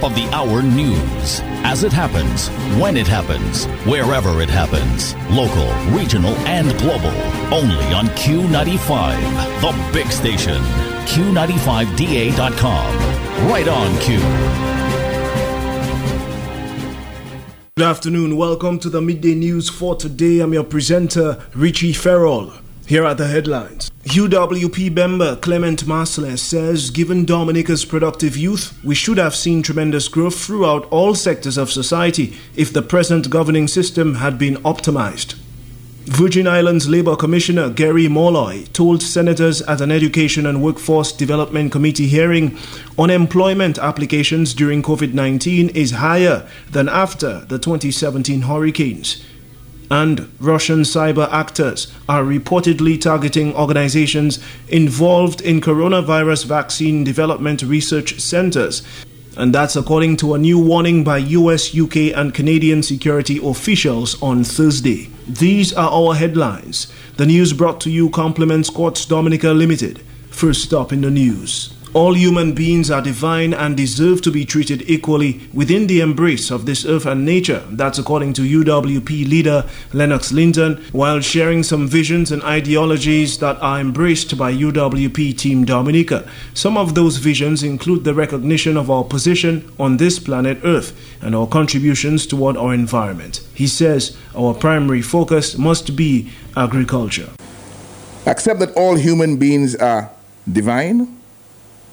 top of the hour news. As it happens, when it happens, wherever it happens. Local, regional, and global. Only on Q95, the big station. Q95DA.com. Right on Q. Good afternoon. Welcome to the midday news for today. I'm your presenter, Richie Farrell. Here are the headlines. UWP member Clement Marcellet says, given Dominica's productive youth, we should have seen tremendous growth throughout all sectors of society if the present governing system had been optimized. Virgin Islands Labour Commissioner Gary Molloy told senators at an Education and Workforce Development Committee hearing unemployment applications during COVID 19 is higher than after the 2017 hurricanes. And Russian cyber actors are reportedly targeting organizations involved in coronavirus vaccine development research centers and that's according to a new warning by US, UK, and Canadian security officials on Thursday. These are our headlines. The news brought to you compliments Courts Dominica Limited. First up in the news. All human beings are divine and deserve to be treated equally within the embrace of this earth and nature. That's according to UWP leader Lennox Linton, while sharing some visions and ideologies that are embraced by UWP Team Dominica. Some of those visions include the recognition of our position on this planet Earth and our contributions toward our environment. He says our primary focus must be agriculture. Accept that all human beings are divine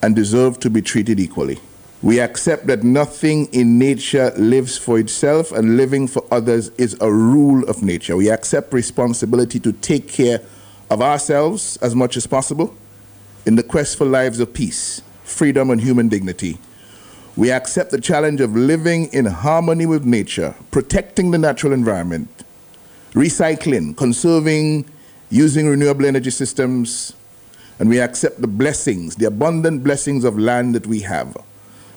and deserve to be treated equally. We accept that nothing in nature lives for itself and living for others is a rule of nature. We accept responsibility to take care of ourselves as much as possible in the quest for lives of peace, freedom, and human dignity. We accept the challenge of living in harmony with nature, protecting the natural environment, recycling, conserving, using renewable energy systems, and we accept the blessings, the abundant blessings of land that we have,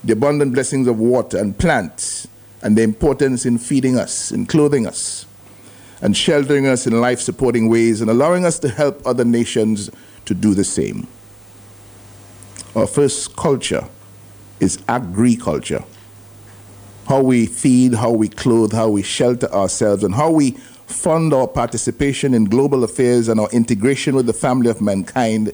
the abundant blessings of water and plants, and the importance in feeding us, in clothing us, and sheltering us in life supporting ways, and allowing us to help other nations to do the same. Our first culture is agriculture. How we feed, how we clothe, how we shelter ourselves, and how we fund our participation in global affairs and our integration with the family of mankind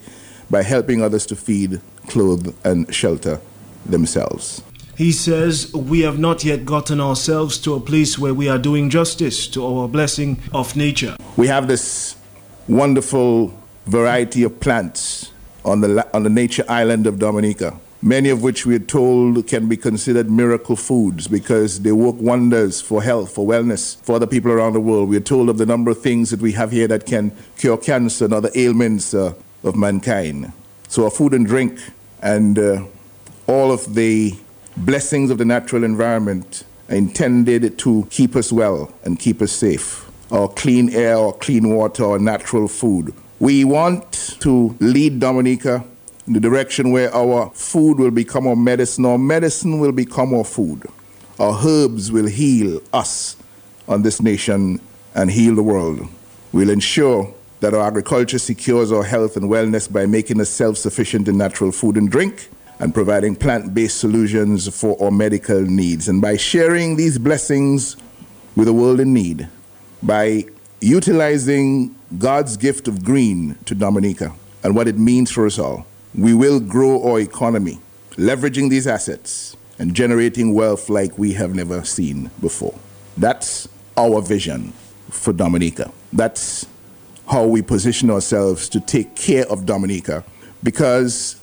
by helping others to feed, clothe, and shelter themselves. He says, We have not yet gotten ourselves to a place where we are doing justice to our blessing of nature. We have this wonderful variety of plants on the, on the nature island of Dominica many of which we are told can be considered miracle foods because they work wonders for health, for wellness, for other people around the world. We are told of the number of things that we have here that can cure cancer and other ailments uh, of mankind. So, our food and drink and uh, all of the blessings of the natural environment are intended to keep us well and keep us safe. Our clean air, our clean water, our natural food. We want to lead Dominica in the direction where our food will become our medicine, our medicine will become our food. Our herbs will heal us on this nation and heal the world. We'll ensure that our agriculture secures our health and wellness by making us self sufficient in natural food and drink and providing plant based solutions for our medical needs. And by sharing these blessings with the world in need, by utilizing God's gift of green to Dominica and what it means for us all we will grow our economy, leveraging these assets and generating wealth like we have never seen before. That's our vision for Dominica. That's how we position ourselves to take care of Dominica because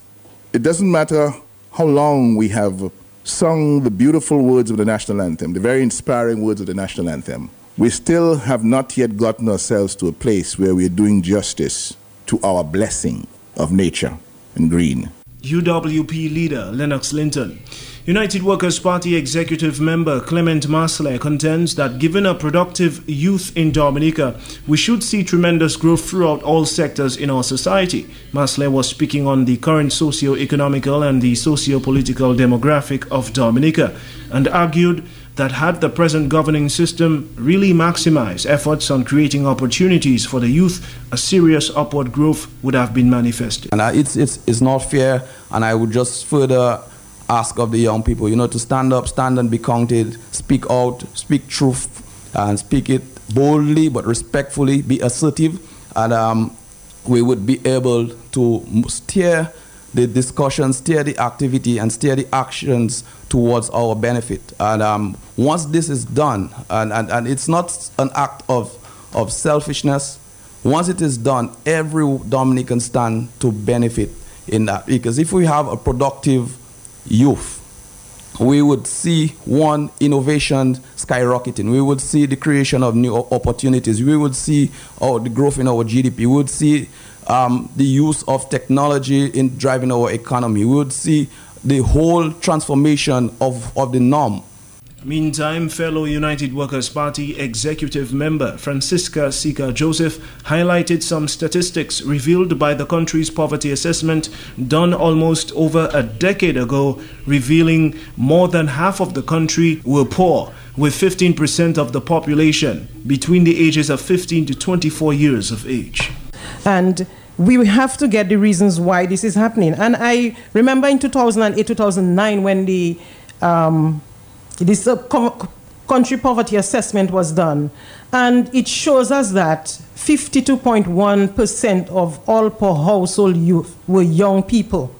it doesn't matter how long we have sung the beautiful words of the national anthem, the very inspiring words of the national anthem. We still have not yet gotten ourselves to a place where we're doing justice to our blessing of nature and green. UWP leader Lennox Linton. United Workers' Party executive member Clement Marcellet contends that given a productive youth in Dominica, we should see tremendous growth throughout all sectors in our society. Marcellet was speaking on the current socio-economical and the socio-political demographic of Dominica and argued that had the present governing system really maximized efforts on creating opportunities for the youth, a serious upward growth would have been manifested. And uh, it's, it's, it's not fair, and I would just further ask of the young people, you know, to stand up, stand and be counted, speak out, speak truth, and speak it boldly but respectfully, be assertive, and um, we would be able to steer the discussion, steer the activity, and steer the actions towards our benefit. And um, once this is done, and, and, and it's not an act of, of selfishness, once it is done, every Dominican stand to benefit in that. Because if we have a productive youth, we would see one innovation skyrocketing. We would see the creation of new opportunities. We would see oh, the growth in our GDP. We would see um, the use of technology in driving our economy. We would see the whole transformation of, of the norm Meantime, fellow United Workers' Party executive member Francisca Sika Joseph highlighted some statistics revealed by the country's poverty assessment done almost over a decade ago, revealing more than half of the country were poor, with 15% of the population between the ages of 15 to 24 years of age. And we have to get the reasons why this is happening. And I remember in 2008, 2009, when the um, this uh, country poverty assessment was done, and it shows us that 52.1% of all poor household youth were young people.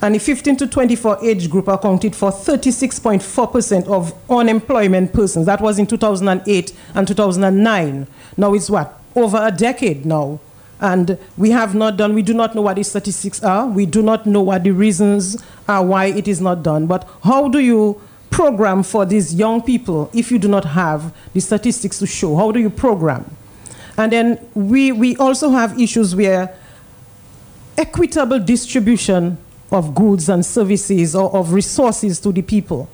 And the 15 to 24 age group accounted for 36.4% of unemployment persons. That was in 2008 and 2009. Now it's what? Over a decade now. And we have not done, we do not know what the statistics are. We do not know what the reasons are why it is not done. But how do you program for these young people if you do not have the statistics to show? How do you program? And then we, we also have issues where equitable distribution of goods and services or of resources to the people.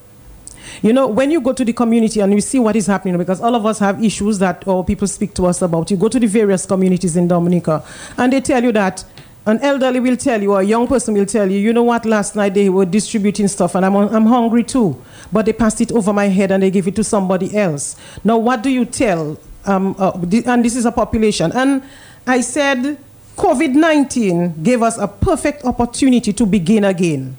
You know, when you go to the community and you see what is happening, because all of us have issues that or people speak to us about, you go to the various communities in Dominica and they tell you that an elderly will tell you, or a young person will tell you, you know what, last night they were distributing stuff and I'm, I'm hungry too. But they passed it over my head and they gave it to somebody else. Now, what do you tell? Um, uh, and this is a population. And I said, COVID 19 gave us a perfect opportunity to begin again.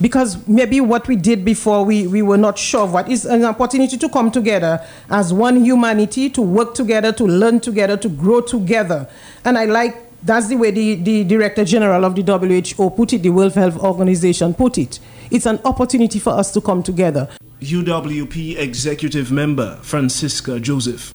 Because maybe what we did before, we, we were not sure of what is an opportunity to come together as one humanity, to work together, to learn together, to grow together. And I like that's the way the, the Director General of the WHO put it, the World Health Organization put it. It's an opportunity for us to come together. UWP Executive Member Francisca Joseph.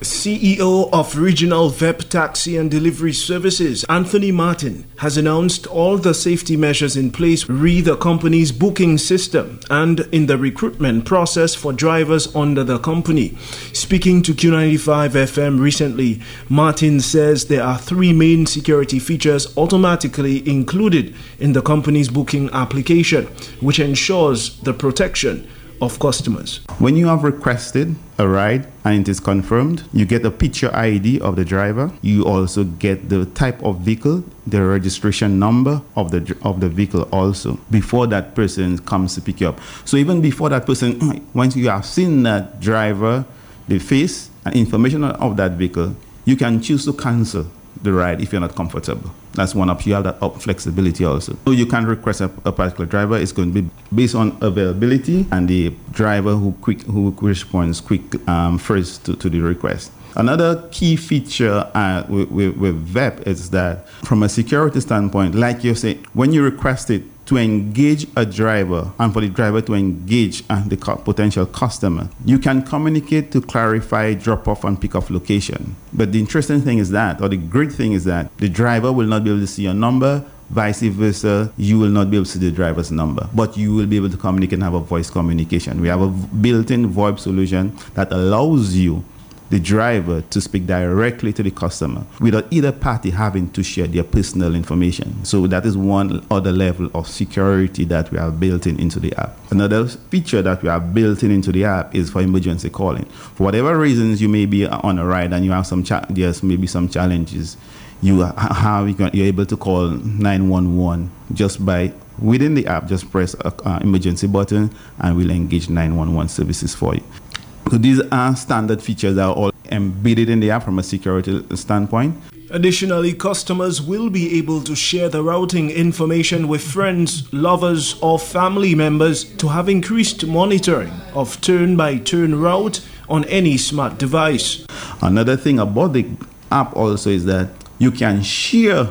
CEO of Regional VEP Taxi and Delivery Services, Anthony Martin, has announced all the safety measures in place re the company's booking system and in the recruitment process for drivers under the company. Speaking to Q95 FM recently, Martin says there are three main security features automatically included in the company's booking application, which ensures the protection of customers. When you have requested a ride and it is confirmed, you get a picture ID of the driver. You also get the type of vehicle, the registration number of the of the vehicle also before that person comes to pick you up. So even before that person, once you have seen that driver, the face and information of that vehicle, you can choose to cancel the ride if you're not comfortable. That's one option. You have that up flexibility also. So you can request a, a, particular driver. It's going to be based on availability and the driver who quick who responds quick um, first to, to the request. Another key feature uh, with, with, with VEP is that from a security standpoint, like you say, when you request it, to engage a driver and for the driver to engage the potential customer. You can communicate to clarify drop off and pick off location. But the interesting thing is that, or the great thing is that, the driver will not be able to see your number, vice versa, you will not be able to see the driver's number, but you will be able to communicate and have a voice communication. We have a built in VoIP solution that allows you the driver to speak directly to the customer without either party having to share their personal information. So that is one other level of security that we have built in into the app. Another feature that we have built in into the app is for emergency calling. For whatever reasons you may be on a ride and you have some cha- there's maybe some challenges, you have you're able to call 911 just by within the app just press a, a emergency button and we'll engage 911 services for you so these are standard features that are all embedded in the app from a security standpoint. Additionally, customers will be able to share the routing information with friends, lovers, or family members to have increased monitoring of turn by turn route on any smart device. Another thing about the app also is that you can share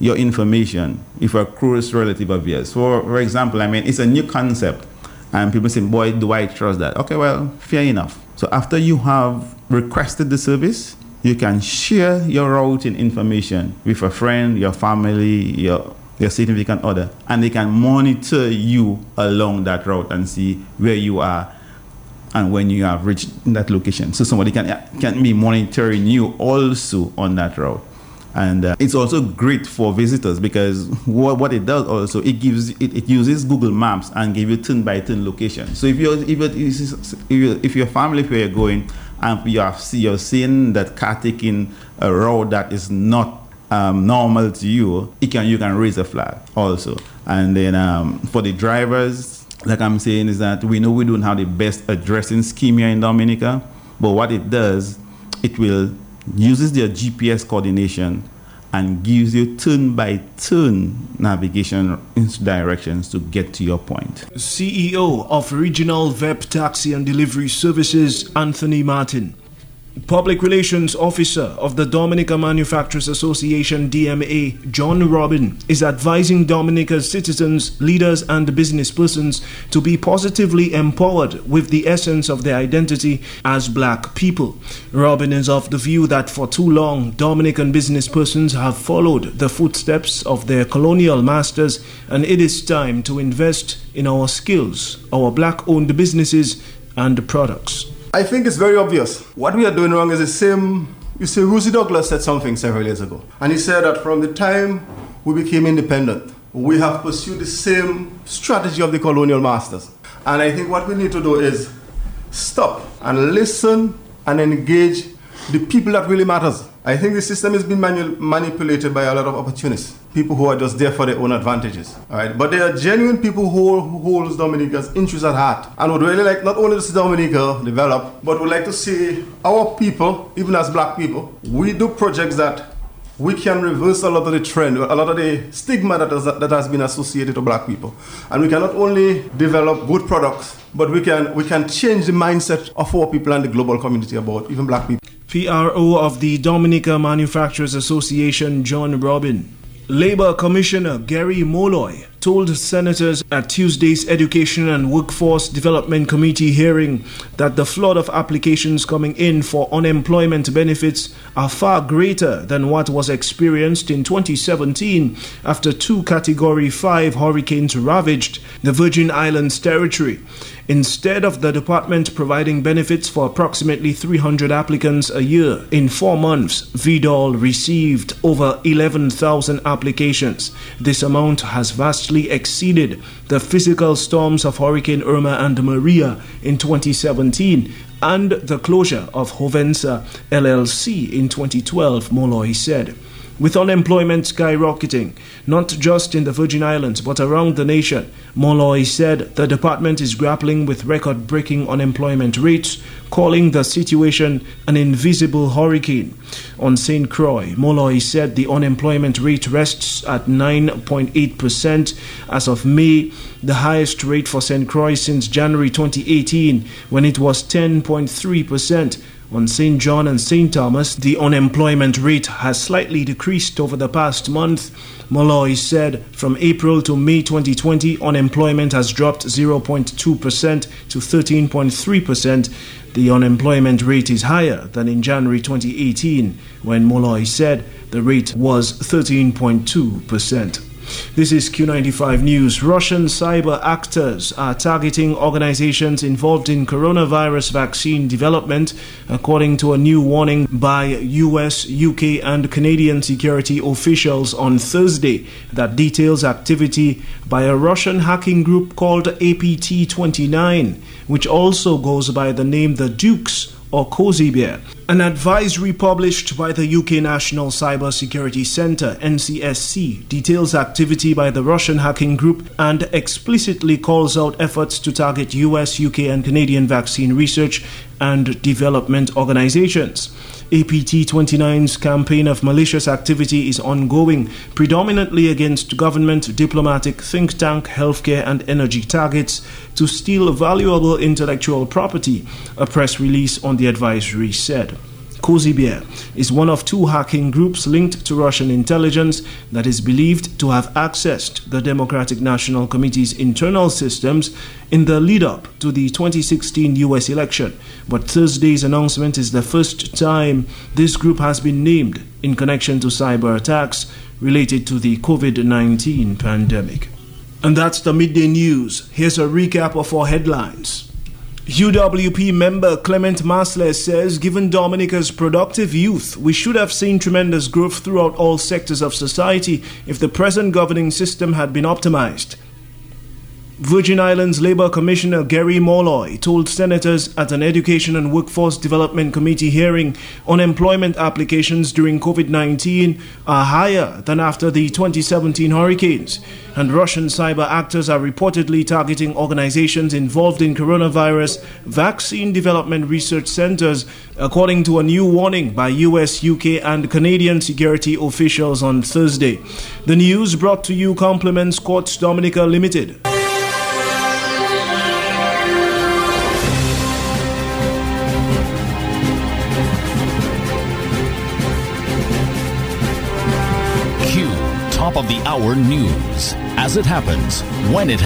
your information if a close relative of yours. For, for example, I mean, it's a new concept, and people say, Boy, do I trust that? Okay, well, fair enough. So after you have requested the service, you can share your routing information with a friend, your family, your your significant other, and they can monitor you along that route and see where you are and when you have reached that location. So somebody can can be monitoring you also on that route. And uh, it's also great for visitors because what, what it does also it gives it, it uses Google Maps and give you turn by turn location. So if you're if if, you're, if your family where you're going and you have see you're seeing that car taking a road that is not um, normal to you, it can you can raise a flag also. And then um, for the drivers, like I'm saying, is that we know we don't have the best addressing scheme here in Dominica, but what it does, it will uses their GPS coordination and gives you turn by turn navigation directions to get to your point. CEO of Regional VEP Taxi and Delivery Services, Anthony Martin. Public Relations Officer of the Dominica Manufacturers Association DMA, John Robin, is advising Dominica's citizens, leaders, and business persons to be positively empowered with the essence of their identity as black people. Robin is of the view that for too long, Dominican business persons have followed the footsteps of their colonial masters, and it is time to invest in our skills, our black owned businesses, and products. I think it's very obvious. What we are doing wrong is the same. You see, Rosie Douglas said something several years ago. And he said that from the time we became independent, we have pursued the same strategy of the colonial masters. And I think what we need to do is stop and listen and engage the people that really matters. I think the system is being manu- manipulated by a lot of opportunists, people who are just there for their own advantages. All right, but there are genuine people who, who hold Dominica's interests at heart and would really like not only to see Dominica develop, but would like to see our people, even as black people, we do projects that we can reverse a lot of the trend, a lot of the stigma that has, that has been associated to black people. And we can not only develop good products, but we can, we can change the mindset of our people and the global community about even black people. PRO of the Dominica Manufacturers Association, John Robin. Labor Commissioner Gary Molloy told senators at Tuesday's Education and Workforce Development Committee hearing that the flood of applications coming in for unemployment benefits are far greater than what was experienced in 2017 after two Category 5 hurricanes ravaged the Virgin Islands territory. Instead of the department providing benefits for approximately 300 applicants a year, in four months, VDOL received over 11,000 applications. This amount has vastly exceeded the physical storms of Hurricane Irma and Maria in 2017 and the closure of Hovensa LLC in 2012, Molloy said. With unemployment skyrocketing, not just in the Virgin Islands but around the nation, Molloy said the department is grappling with record breaking unemployment rates, calling the situation an invisible hurricane. On St. Croix, Molloy said the unemployment rate rests at 9.8% as of May, the highest rate for St. Croix since January 2018 when it was 10.3%. On St. John and St. Thomas, the unemployment rate has slightly decreased over the past month. Molloy said from April to May 2020, unemployment has dropped 0.2% to 13.3%. The unemployment rate is higher than in January 2018, when Molloy said the rate was 13.2%. This is Q95 News. Russian cyber actors are targeting organizations involved in coronavirus vaccine development, according to a new warning by US, UK, and Canadian security officials on Thursday that details activity by a Russian hacking group called APT 29, which also goes by the name the Dukes or Cozy Bear. An advisory published by the UK National Cyber Security Centre NCSC details activity by the Russian hacking group and explicitly calls out efforts to target US, UK, and Canadian vaccine research and development organizations. APT 29's campaign of malicious activity is ongoing, predominantly against government, diplomatic, think tank, healthcare, and energy targets to steal valuable intellectual property, a press release on the advisory said. Cozy Bear is one of two hacking groups linked to Russian intelligence that is believed to have accessed the Democratic National Committee's internal systems in the lead up to the 2016 US election. But Thursday's announcement is the first time this group has been named in connection to cyber attacks related to the COVID 19 pandemic. And that's the midday news. Here's a recap of our headlines. UWP member Clement Marcellet says, given Dominica's productive youth, we should have seen tremendous growth throughout all sectors of society if the present governing system had been optimized. Virgin Islands Labour Commissioner Gary Molloy told senators at an Education and Workforce Development Committee hearing unemployment applications during COVID 19 are higher than after the 2017 hurricanes, and Russian cyber actors are reportedly targeting organizations involved in coronavirus vaccine development research centers, according to a new warning by US, UK, and Canadian security officials on Thursday. The news brought to you compliments Courts Dominica Limited. Of the hour news. As it happens, when it